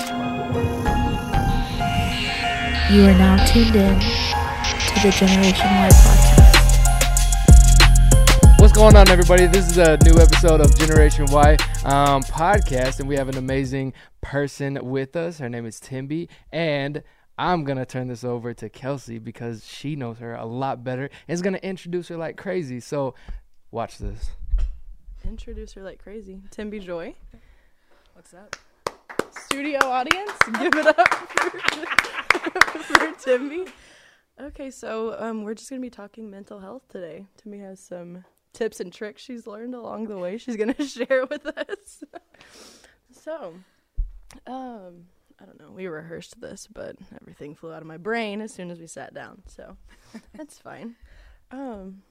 You are now tuned in to the Generation Why podcast. What's going on, everybody? This is a new episode of Generation Why um, podcast, and we have an amazing person with us. Her name is Thembi, and I'm gonna turn this over to Kelsey because she knows her a lot better and is gonna introduce her like crazy. So, watch this. Introduce her like crazy. Thembi Joy. What's up? Studio audience, give it up for, for Thembi. Okay, so um, we're just gonna be talking mental health today. Thembi has some tips and tricks she's learned along the way. She's gonna share with us. so, um, I don't know. We rehearsed this, but everything flew out of my brain as soon as we sat down. So that's fine. Um,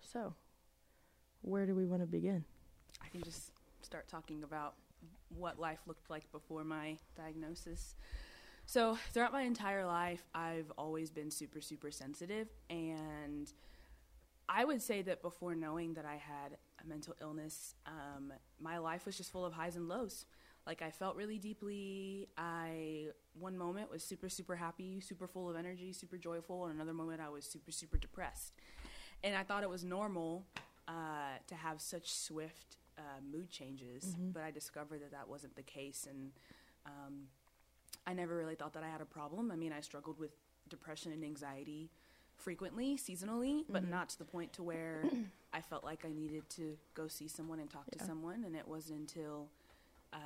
so where do we want to begin? I can just start talking about what life looked like before my diagnosis. So, throughout my entire life, I've always been super, super sensitive. And I would say that before knowing that I had a mental illness, um, my life was just full of highs and lows. Like, I felt really deeply. I, one moment, was super, super happy, super full of energy, super joyful. And another moment, I was super, super depressed. And I thought it was normal uh, to have such swift uh, mood changes, Mm-hmm. but I discovered that that wasn't the case, and um, I never really thought that I had a problem. I mean, I struggled with depression and anxiety frequently, seasonally, Mm-hmm. but not to the point to where I felt like I needed to go see someone and talk to someone. And it wasn't until uh,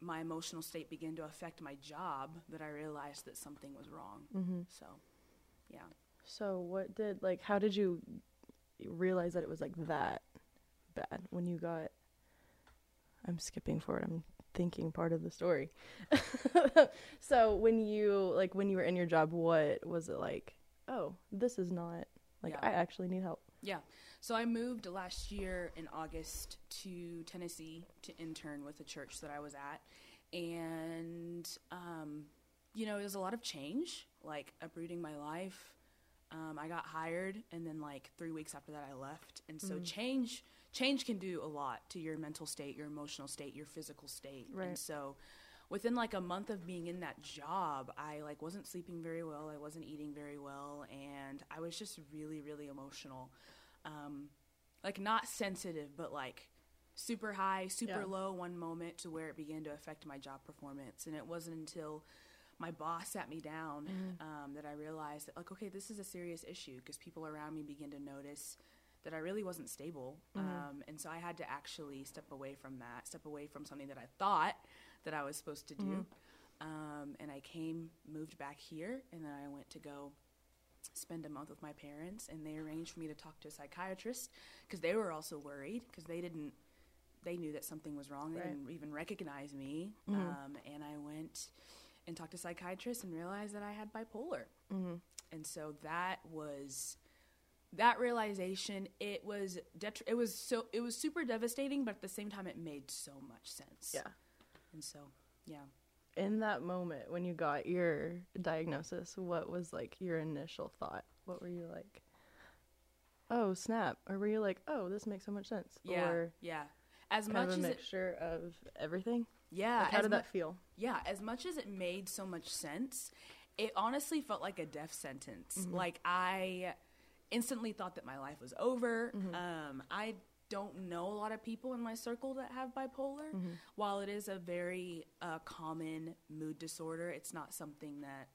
my emotional state began to affect my job that I realized that something was wrong. Mm-hmm. So, yeah. So what did like how did you realize that it was like that bad when you got I'm skipping forward. I'm thinking part of the story. so when you like when you were in your job, what was it like? Oh, this is not like Yeah. I actually need help. Yeah. So I moved last year in August to Tennessee to intern with the church that I was at. And, um, you know, there's a lot of change, like uprooting my life. Um, I got hired, and then like three weeks after that, I left. And so change, change can do a lot to your mental state, your emotional state, your physical state. Right. And so, within like a month of being in that job, I like wasn't sleeping very well. I wasn't eating very well, and I was just really, really emotional. Um, like not sensitive, but like super high, super Yeah. low one moment to where it began to affect my job performance. And it wasn't until my boss sat me down um, that I realized that like, okay, this is a serious issue because people around me begin to notice that I really wasn't stable. Um, and so I had to actually step away from that, step away from something that I thought that I was supposed to do. Um, and I came, moved back here, and then I went to go spend a month with my parents, and they arranged for me to talk to a psychiatrist because they were also worried because they didn't, they knew that something was wrong. They didn't even recognize me. Um, and I went and talked to a psychiatrist and realized that I had bipolar. Mm-hmm. And so that was that realization. It was detri- it was so it was super devastating, but at the same time, it made so much sense. Yeah. And so, yeah. In that moment when you got your diagnosis, what was like your initial thought? What were you like? Oh, snap. Or were you like, "Oh, this makes so much sense?" Yeah. Or yeah. As kind much of a as it, mixture of everything? yeah, Like, how did mu- that feel? yeah, as much as it made so much sense, it honestly felt like a death sentence. Mm-hmm. Like I instantly thought that my life was over. Um, I don't know a lot of people in my circle that have bipolar. While it is a very uh, common mood disorder, it's not something that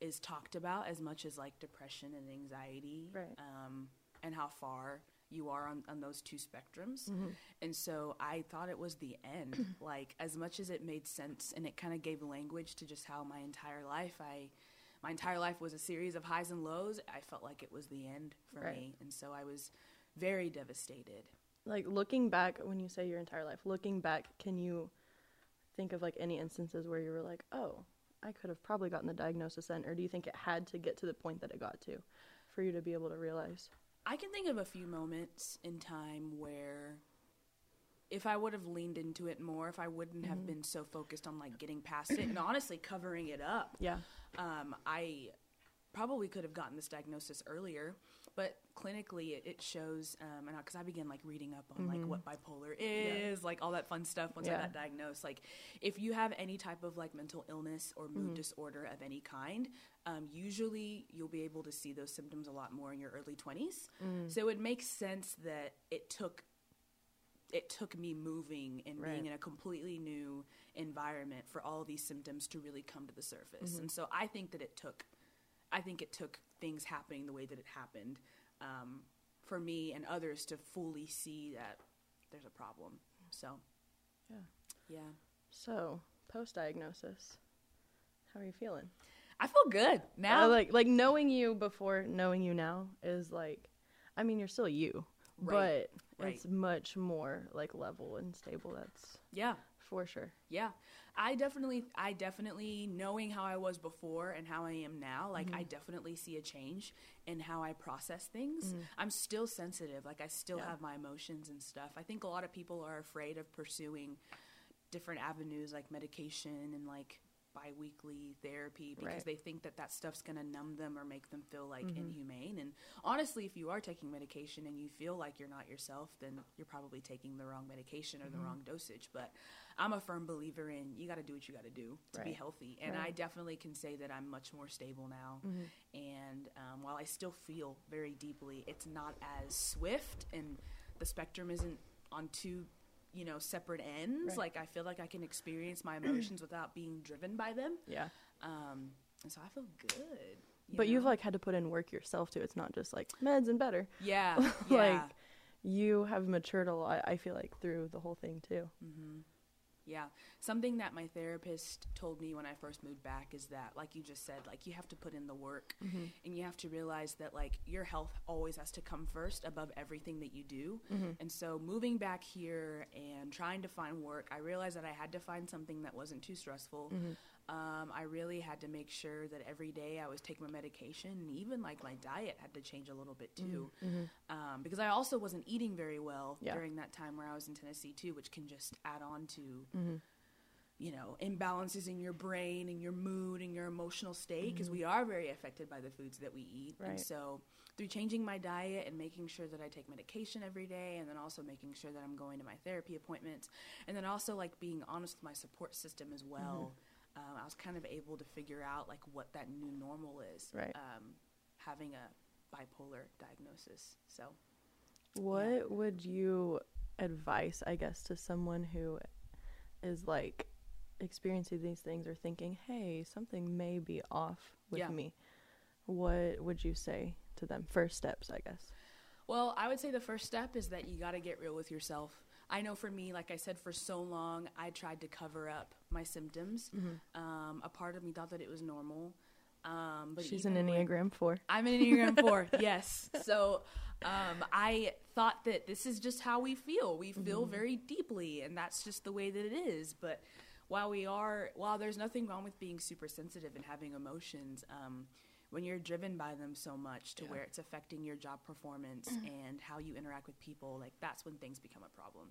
is talked about as much as like depression and anxiety. Right. Um, and how far you are on, on those two spectrums. And so I thought it was the end. like as much as it made sense and it kind of gave language to just how my entire life I my entire life was a series of highs and lows, I felt like it was the end for Right. me. And so I was very devastated. Like looking back, when you say your entire life, looking back, can you think of like any instances where you were like, "Oh, I could have probably gotten the diagnosis then," or do you think it had to get to the point that it got to for you to be able to realize? I can think of a few moments in time where if I would have leaned into it more, if I wouldn't have mm-hmm. been so focused on like getting past it and honestly covering it up, Yeah. Um, I probably could have gotten this diagnosis earlier. But clinically, it, it shows, um, and because I began like reading up on like what bipolar is, like all that fun stuff once I got diagnosed. Like, if you have any type of like mental illness or mood disorder of any kind, um, usually you'll be able to see those symptoms a lot more in your early 20s. So it makes sense that it took it took me moving and Right. being in a completely new environment for all these symptoms to really come to the surface. And so I think that it took, I think it took things happening the way that it happened um, for me and others to fully see that there's a problem. So, Yeah. yeah. So, post diagnosis, how are you feeling? I feel good now. Uh, like like knowing you before knowing you now is like, I mean, you're still you, Right, but right. it's much more like level and stable. That's yeah. for sure. Yeah. I definitely I definitely knowing how I was before and how I am now, like I mm-hmm. definitely see a change in how I process things. Mm. I'm still sensitive, like I still Yeah. have my emotions and stuff. I think a lot of people are afraid of pursuing different avenues like medication and like biweekly therapy because Right. they think that that stuff's going to numb them or make them feel like mm-hmm. inhumane. And honestly if you are taking medication and you feel like you're not yourself then you're probably taking the wrong medication or the mm-hmm. wrong dosage. But i'm a firm believer in you got to do what you got to do to be healthy. And i definitely can say that i'm much more stable now. Mm-hmm. And um, while i still feel very deeply it's not as swift and the spectrum isn't on two you know separate ends Right. like i feel like i can experience my emotions without being driven by them Yeah. um, and so i feel good you But you've like had to put in work yourself too. It's not just like meds and better. yeah like yeah you have matured a lot. I feel like through the whole thing too. Yeah. Something that my therapist told me when I first moved back is that, like you just said, like you have to put in the work mm-hmm. and you have to realize that, like, your health always has to come first above everything that you do. Mm-hmm. And so, moving back here and trying to find work, I realized that I had to find something that wasn't too stressful. Mm-hmm. Um, I really had to make sure that every day I was taking my medication and even like my diet had to change a little bit mm, too. Mm-hmm. Um, because I also wasn't eating very well Yeah. during that time where I was in Tennessee too, which can just add on to mm-hmm. you know imbalances in your brain and your mood and your emotional state because mm-hmm. we are very affected by the foods that we eat. And so through changing my diet and making sure that i take medication every day and then also making sure that i'm going to my therapy appointments and then also like being honest with my support system as well um, i was kind of able to figure out like what that new normal is Right. um, having a bipolar diagnosis so What would you advise, I guess, to someone who is like experiencing these things or thinking, hey, something may be off with Yeah. me? What would you say to them? First steps, I guess. Well, I would say the first step is that you got to get real with yourself. I know for me, like I said, for so long, I tried to cover up my symptoms. Um, a part of me thought that it was normal. Um, but She's an even when- Enneagram 4. I'm an Enneagram 4, yes. So um, I thought that this is just how we feel. We feel very deeply, and that's just the way that it is. But while we are, while there's nothing wrong with being super sensitive and having emotions, um, when you're driven by them so much to where it's affecting your job performance and how you interact with people, like that's when things become a problem.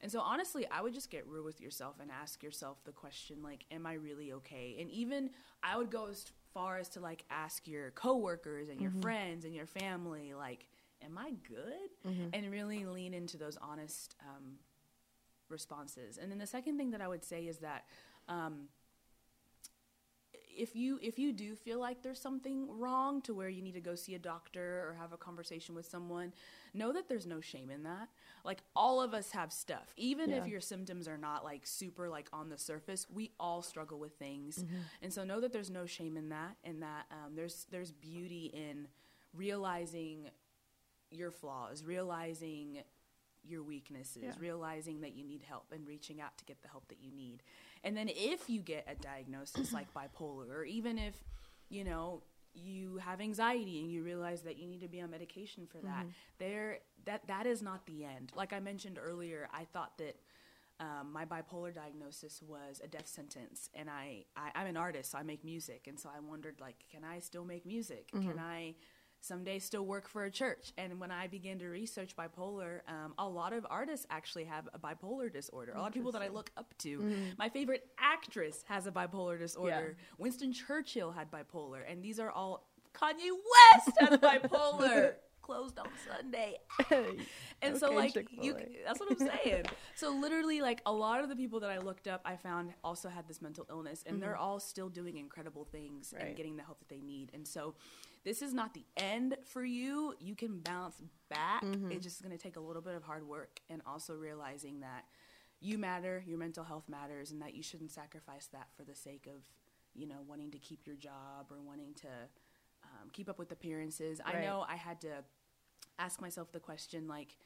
And so honestly, I would just get real with yourself and ask yourself the question like am I really okay? And even I would go as far as to like ask your coworkers and your friends and your family like am I good? And really lean into those honest um, responses. And then the second thing that I would say is that um, if you if you do feel like there's something wrong to where you need to go see a doctor or have a conversation with someone know that there's no shame in that. Like all of us have stuff. Even if your symptoms are not like super like on the surface we all struggle with things. And so know that there's no shame in that and that um, there's there's beauty in realizing your flaws realizing your weaknesses, Yeah. realizing that you need help and reaching out to get the help that you need. And then if you get a diagnosis like bipolar, or even if, you know, you have anxiety and you realize that you need to be on medication for that, there that that is not the end. Like I mentioned earlier, I thought that um, my bipolar diagnosis was a death sentence, and I, I I'm an artist, so I make music, and so I wondered like, can I still make music? Can I someday still work for a church? And when I began to research bipolar, um, a lot of artists actually have a bipolar disorder. A lot of people that I look up to. My favorite actress has a bipolar disorder. Winston Churchill had bipolar, and these are all Kanye West has bipolar. closed on Sunday. And so like you that's what I'm saying. so literally like a lot of the people that I looked up I found also had this mental illness and they're all still doing incredible things Mm-hmm. Right. and getting the help that they need. And so this is not the end for you. You can bounce back. Mm-hmm. It's just going to take a little bit of hard work and also realizing that you matter, your mental health matters and that you shouldn't sacrifice that for the sake of, you know, wanting to keep your job or wanting to um, keep up with appearances. I know I had to ask myself the question like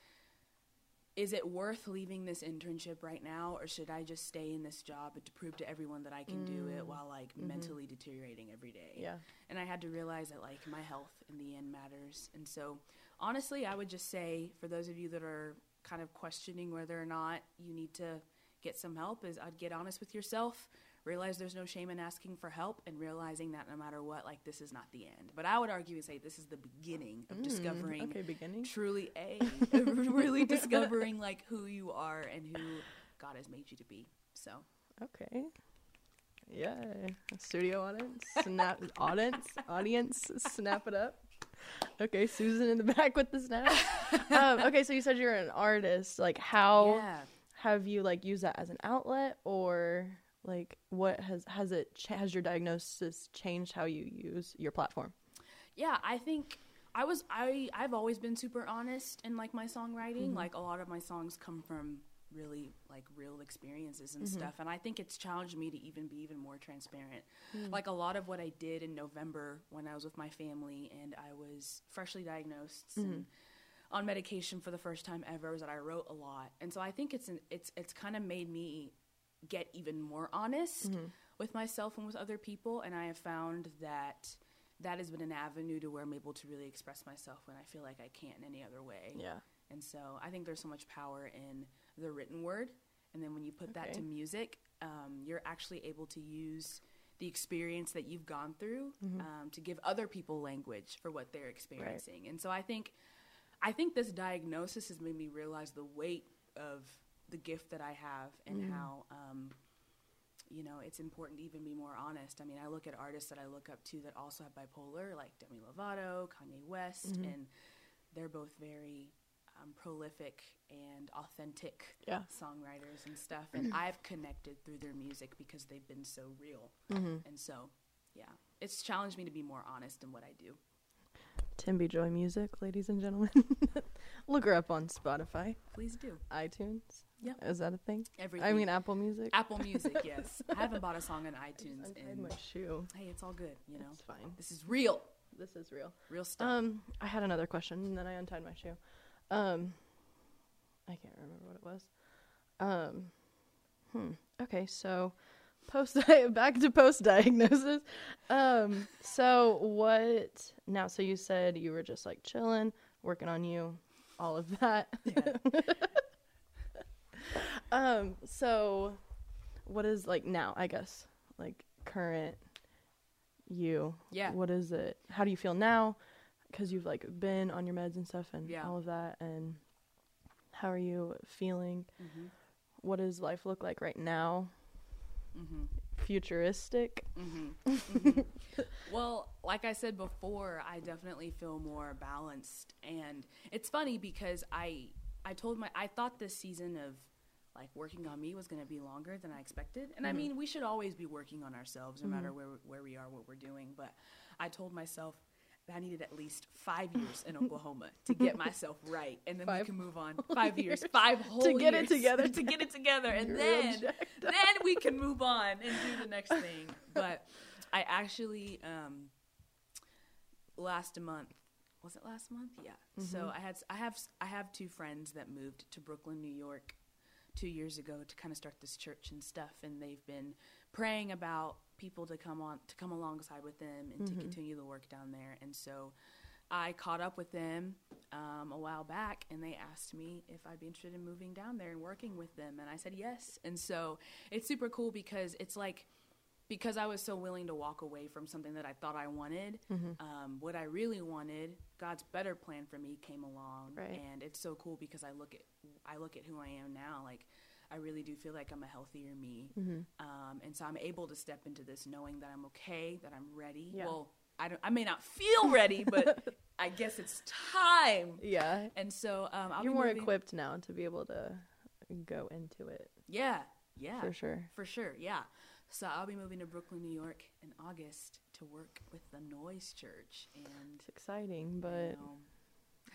is it worth leaving this internship right now or should i just stay in this job to prove to everyone that i can do it mm. while like mm-hmm. mentally deteriorating every day? Yeah. and i had to realize that like my health in the end matters. And so honestly i would just say for those of you that are kind of questioning whether or not you need to get some help is i'd get honest with yourself realize there's no shame in asking for help and realizing that no matter what like this is not the end but i would argue and say this is the beginning of discovering Okay, beginning. truly a really discovering like who you are and who God has made you to be. So Okay. Yay. Studio audience. Snap audience. Audience. Snap it up. Okay, Susan in the back with the snap. um, okay, so you said you're an artist. Like how yeah, have you like used that as an outlet or like what has has it has your diagnosis changed how you use your platform? yeah. I think I was I I've always been super honest in like my songwriting. Mm-hmm. Like a lot of my songs come from really like real experiences and mm-hmm. stuff and i think it's challenged me to even be even more transparent mm. like a lot of what i did in november when i was with my family and i was freshly diagnosed and mm-hmm. on medication for the first time ever was that i wrote a lot and so i think it's an, it's it's kind of made me get even more honest with myself and with other people and i have found that that has been an avenue to where i'm able to really express myself when i feel like i can't in any other way Yeah. and so I think there's so much power in the written word. And then when you put that to music, um, you're actually able to use the experience that you've gone through um, to give other people language for what they're experiencing. And so I think, I think this diagnosis has made me realize the weight of the gift that I have and how, um, you know, it's important to even be more honest. I mean, I look at artists that I look up to that also have bipolar, like Demi Lovato, Kanye West, and they're both very um, prolific and authentic Yeah. songwriters and stuff. And I've connected through their music because they've been so real. Mm-hmm. And so, yeah, it's challenged me to be more honest in what I do. Thembi Joy Music, ladies and gentlemen. Look her up on Spotify, Please do. iTunes. Yeah. Is that a thing? Everything. I mean Apple Music. Apple Music, yes. I haven't bought a song on iTunes. untied And my shoe. hey, it's all good, you know. It's fine. This is real, This is real. real stuff. Um, I had another question, and then I untied my shoe. Um, I can't remember what it was. Um, hmm. Okay, so post back to post diagnosis. Um, so what now? So you said you were just like chilling, working on you, all of that. um, so what is like now? I guess like current you. Yeah. What is it? How do you feel now? Because you've like been on your meds and stuff and Yeah. all of that. And how are you feeling? hmm What does life look like right now? hmm Futuristic. hmm hmm well, like I said before, I definitely feel more balanced, and it's funny because I I told my I thought this season of like working on me was going to be longer than I expected, and I mean we should always be working on ourselves no matter where where we are, what we're doing. But I told myself. That I needed at least five years in Oklahoma to get myself right, and then Five we can move on. Five years, five whole To get it together. to get it together, and You're then then we can move on and do the next thing. But I actually um, last month was it last month? Yeah. So I had I have I have two friends that moved to Brooklyn, New York, two years ago to kind of start this church and stuff, and they've been praying about people to come on to come alongside with them and to continue the work down there. And so I caught up with them um, a while back, and they asked me if I'd be interested in moving down there and working with them, and I said yes. And so it's super cool because it's like because I was so willing to walk away from something that I thought I wanted, um, what I really wanted, God's better plan for me came along, Right. and it's so cool because I look at I look at who I am now, like. I really do feel like I'm a healthier me, um, and so I'm able to step into this knowing that I'm okay, that I'm ready. Yeah. Well, I don't I may not feel ready, but I guess it's time. Yeah. And so um, I'll You're be more moving- equipped now to be able to go into it Yeah, yeah, for sure. for sure. Yeah. So I'll be moving to Brooklyn, New York in August to work with the Noise Church, and It's exciting, you but know,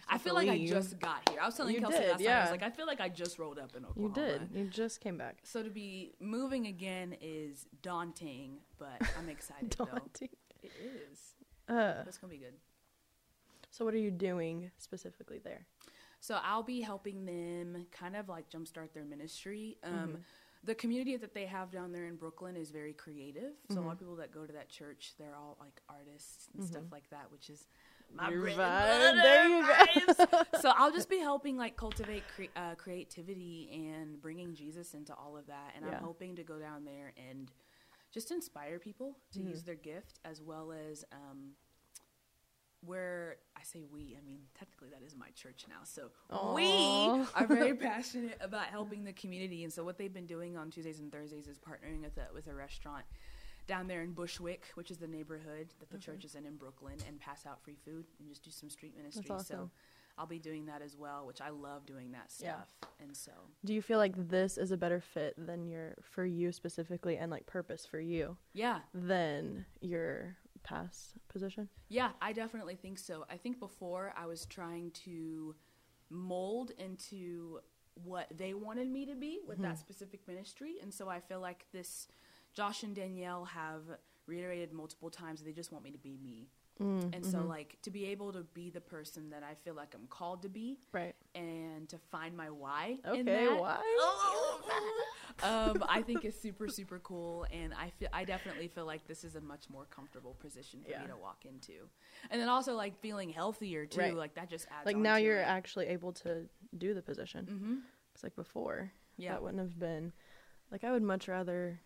I feel like I just got here. I was telling You Kelsey did, last time. I was like, I feel like I just rolled up in Oklahoma. you did. You just came back. So to be moving again is daunting, but I'm excited though. Daunting. It is. Uh, It's gonna be good. so what are you doing specifically there? So I'll be helping them kind of like jumpstart their ministry. Um, Mm-hmm. The community that they have down there in Brooklyn is very creative. So a Mm-hmm. lot of people that go to that church, they're all like artists and stuff like that, which is my Your bread and There you go. so I'll just be helping like cultivate cre- uh, creativity and bringing Jesus into all of that. And Yeah. I'm hoping to go down there and just inspire people to Mm-hmm. use their gift as well as um, where I say we, I mean technically that is my church now. So we are very passionate about helping the community, and so what they've been doing on Tuesdays and Thursdays is partnering with a with a restaurant down there in Bushwick, which is the neighborhood that the church is in in Brooklyn, and pass out free food and just do some street ministry. So awesome. I'll be doing that as well, which I love doing that Yeah. stuff. And so Do you feel like this is a better fit than your for you specifically and like purpose for you yeah, than your past position? Yeah, I definitely think so. I think before I was trying to mold into what they wanted me to be with that mm-hmm. specific ministry. And so I feel like this, Josh and Danielle have reiterated multiple times that they just want me to be me. and so, like, to be able to be the person that I feel like I'm called to be Right. and to find my why. Okay, why? um, I think is super super cool, and I feel I definitely feel like this is a much more comfortable position for Yeah. me to walk into, and then also like feeling healthier too. Right. Like that just adds. Like now you're it. actually able to do the position. Mm-hmm. It's like before. Yeah. That wouldn't have been like I would much rather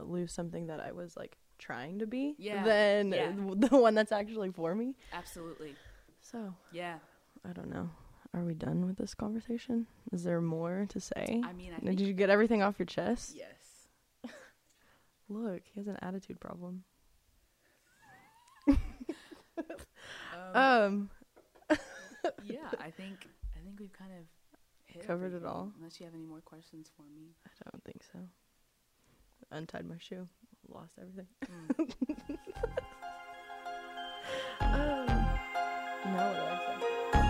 lose something that I was like trying to be Yeah, than yeah. the one that's actually for me. Absolutely. So, Yeah. I don't know. Are we done with this conversation? Is there more to say? I mean, I Did you get everything off your chest? yes. Look, he has an attitude problem. Um, Um, yeah, I think I think we've kind of hit Covered it all. Unless you have any more questions for me. I don't think so. Untied my shoe, lost everything. Mm. Um, now what do I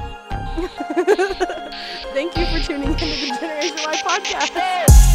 say? Thank you for tuning into the Generation Why podcast.